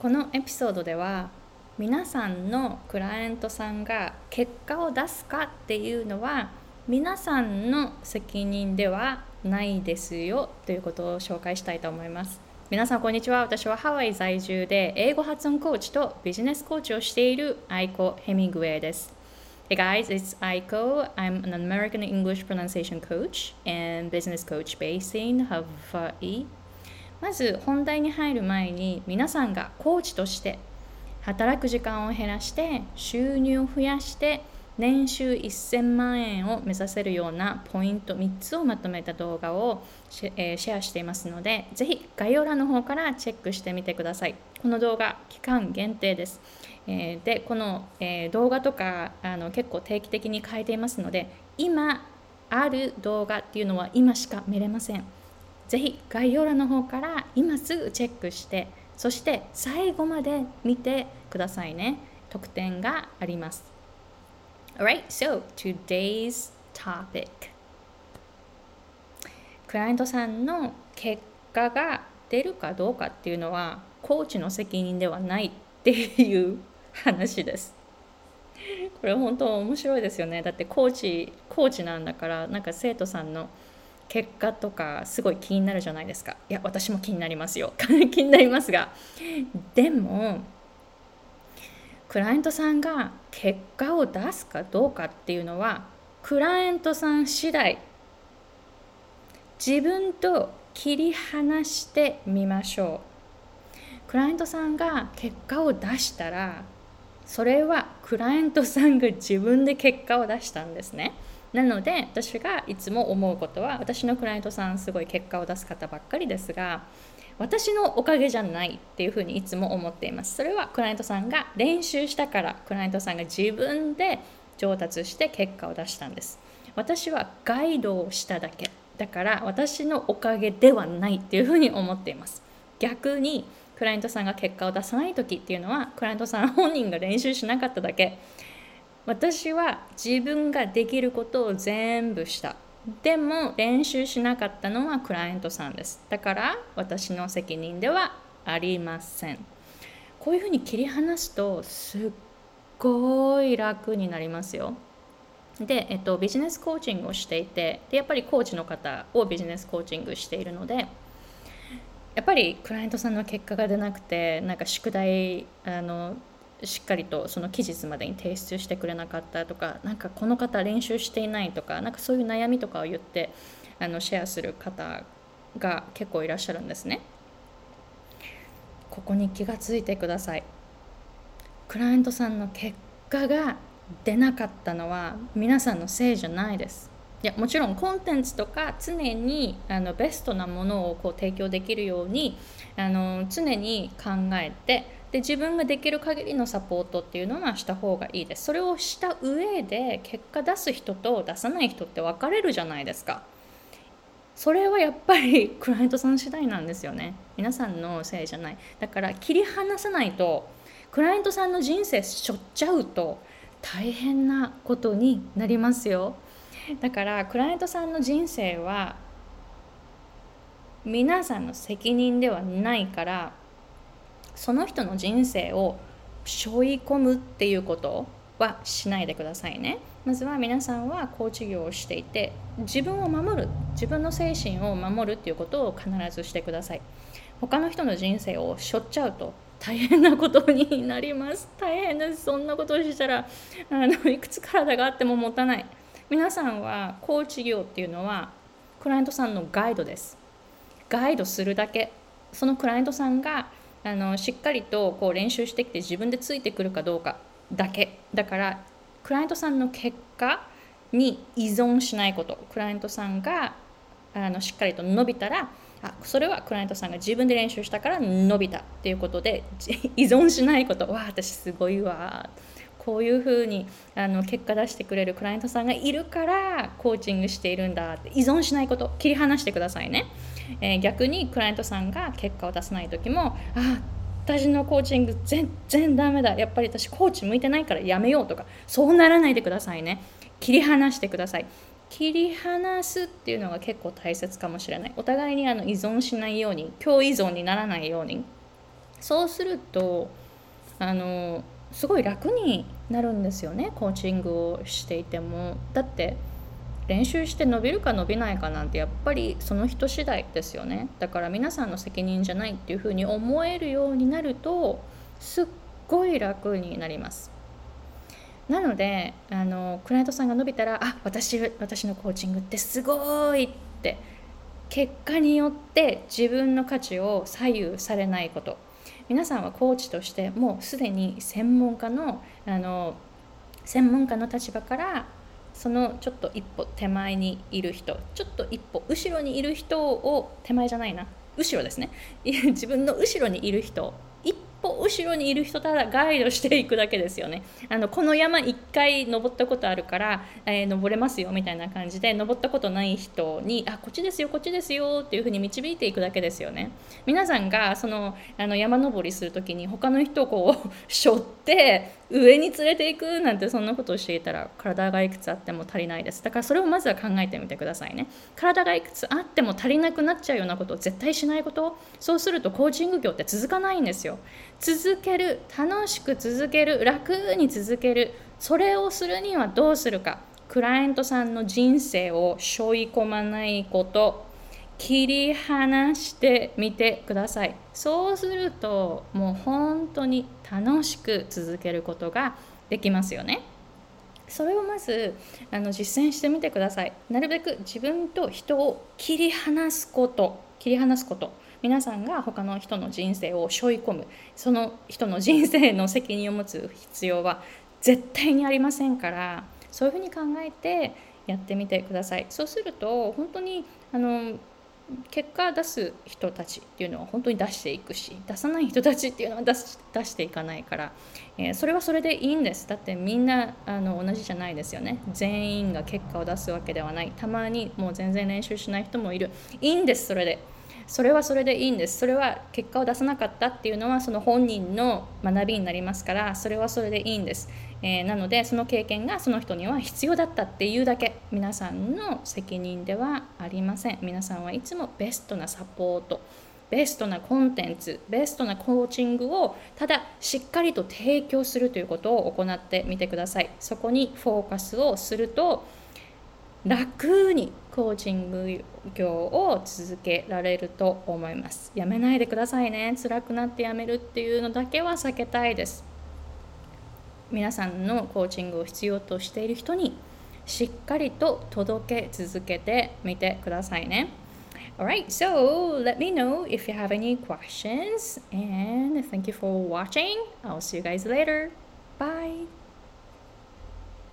このエピソードでは皆さんのクライアントさんが結果を出すかっていうのは皆さんの責任ではないですよということを紹介したいと思います皆さんこんにちは私はハワイ在住で英語発音コーチとビジネスコーチをしているアイコ・ヘミングウェイです Hey guys, it's Aiko. I'm an American English pronunciation coach and business coach based in Hawaii. まず本題に入る前に皆さんがコーチとして働く時間を減らして収入を増やして年収1000万円を目指せるようなポイント3つをまとめた動画をシェアしていますのでぜひ概要欄の方からチェックしてみてください。この動画期間限定です、えでこの、え動画とかあの結構定期的に変えていますので今ある動画っていうのは今しか見れません。ぜひ概要欄の方から今すぐチェックしてそして最後まで見てくださいね。特典があります。Alright, so today's topic. クライアントさんの結果が出るかどうかっていうのはコーチの責任ではないっていう話です。これ本当面白いですよね。だってコーチコーチなんだからなんか生徒さんの結果とかすごい気になるじゃないですか。いや私も気になりますよ。気になりますが。でもクライアントさんが結果を出すかどうかっていうのはクライアントさん次第。自分と切り離してみましょう。クライアントさんが結果を出したらそれはクライアントさんが自分で結果を出したんですね。なので私がいつも思うことは私のクライアントさんすごい結果を出す方ばっかりですが私のおかげじゃないっていうふうにいつも思っています。それはクライアントさんが練習したからクライアントさんが自分で上達して結果を出したんです。私はガイドをしただけ。だから私のおかげではないっていうふうに思っています。逆にクライアントさんが結果を出さない時っていうのはクライアントさん本人が練習しなかっただけ。私は自分ができることを全部した。でも練習しなかったのはクライアントさんです。だから私の責任ではありません。こういうふうに切り離すとすっごい楽になりますよ。で、えっと、ビジネスコーチングをしていてでやっぱりコーチの方をビジネスコーチングしているのでやっぱりクライアントさんの結果が出なくてなんか宿題あのしっかりとその期日までに提出してくれなかったとかなんかこの方練習していないとかなんかそういう悩みとかを言ってあのシェアする方が結構いらっしゃるんですね。ここに気がついてください。クライアントさんの結果が出なかったのは皆さんのせいじゃないです。いやもちろんコンテンツとか常にあのベストなものをこう提供できるようにあの常に考えてで自分ができる限りのサポートっていうのはした方がいいです。それをした上で結果出す人と出さない人って分かれるじゃないですか。それはやっぱり クライアントさん次第なんですよね。皆さんのせいじゃない。だから切り離さないとクライアントさんの人生しょっちゃうと大変なことになりますよ。だからクライアントさんの人生は皆さんの責任ではないからその人の人生を背負い込むっていうことはしないでくださいね。まずは皆さんはコーチ業をしていて自分を守る自分の精神を守るっていうことを必ずしてください。他の人の人生を背負っちゃうと大変なことになります。大変です。そんなことをしたらあのいくつ体があっても持たない。皆さんはコーチ業っていうのはクライアントさんのガイドです。ガイドするだけ。そのクライアントさんがあのしっかりとこう練習してきて自分でついてくるかどうかだけ。だからクライアントさんの結果に依存しないこと。クライアントさんがあのしっかりと伸びたらあそれはクライアントさんが自分で練習したから伸びたっていうことで 依存しないこと。わあ私すごいわ。こういうふうにあの結果出してくれるクライアントさんがいるからコーチングしているんだって。依存しないこと。切り離してくださいね、えー、逆にクライアントさんが結果を出さない時もあ私のコーチング全然ダメだ。やっぱり私コーチ向いてないからやめようとかそうならないでくださいね。切り離してください。切り離すっていうのが結構大切かもしれない。お互いにあの依存しないように共依存にならないように。そうするとあのすごい楽になるんですよねコーチングをしていても。だって練習して伸びるか伸びないかなんてやっぱりその人次第ですよね。だから皆さんの責任じゃないっていうふうに思えるようになるとすっごい楽になります。なのであのクライアントさんが伸びたらあ私私のコーチングってすごいって結果によって自分の価値を左右されないこと。皆さんはコーチとしてもうすでに専門家のあの専門家の立場からそのちょっと一歩手前にいる人ちょっと一歩後ろにいる人を手前じゃないな後ろですね自分の後ろにいる人一歩後ろにいる人ただガイドしていくだけですよね。あのこの山1回登ったことあるから、えー、登れますよみたいな感じで登ったことない人にあこっちですよこっちですよっていうふうに導いていくだけですよね。皆さんがそのあの山登りする時に他の人をこう 背負って上に連れていくなんてそんなことをしていたら体がいくつあっても足りないです。だからそれをまずは考えてみてくださいね。体がいくつあっても足りなくなっちゃうようなことを絶対しないこと。そうするとコーチング業って続かないんですよ。続ける楽しく続ける楽に続けるそれをするにはどうするかクライアントさんの人生を背負い込まないこと切り離してみてください。そうするともう本当に楽しく続けることができますよね。それをまずあの実践してみてください。なるべく自分と人を切り離すこと。切り離すこと。皆さんが他の人の人生を背負い込む。その人の人生の責任を持つ必要は絶対にありませんからそういうふうに考えてやってみてください。そうすると本当にあの結果出す人たちっていうのは本当に出していくし出さない人たちっていうのは出し出していかないから、えー、それはそれでいいんです。だってみんなあの同じじゃないですよね。全員が結果を出すわけではない。たまにもう全然練習しない人もいる。いいんですそれで。それはそれでいいんです。それは結果を出さなかったっていうのはその本人の学びになりますからそれはそれでいいんです。えー、なのでその経験がその人には必要だったっていうだけ。皆さんの責任ではありません。皆さんはいつもベストなサポートベストなコンテンツベストなコーチングをただしっかりと提供するということを行ってみてください。そこにフォーカスをすると楽にコーチング業を続けられると思いますやめないでくださいね辛くなってやめるっていうのだけは避けたいです皆さんのコーチングを必要としている人にしっかりと届け続けてみてくださいね。Alright, so let me know if you have any questions and thank you for watching. I'll see you guys later. Bye.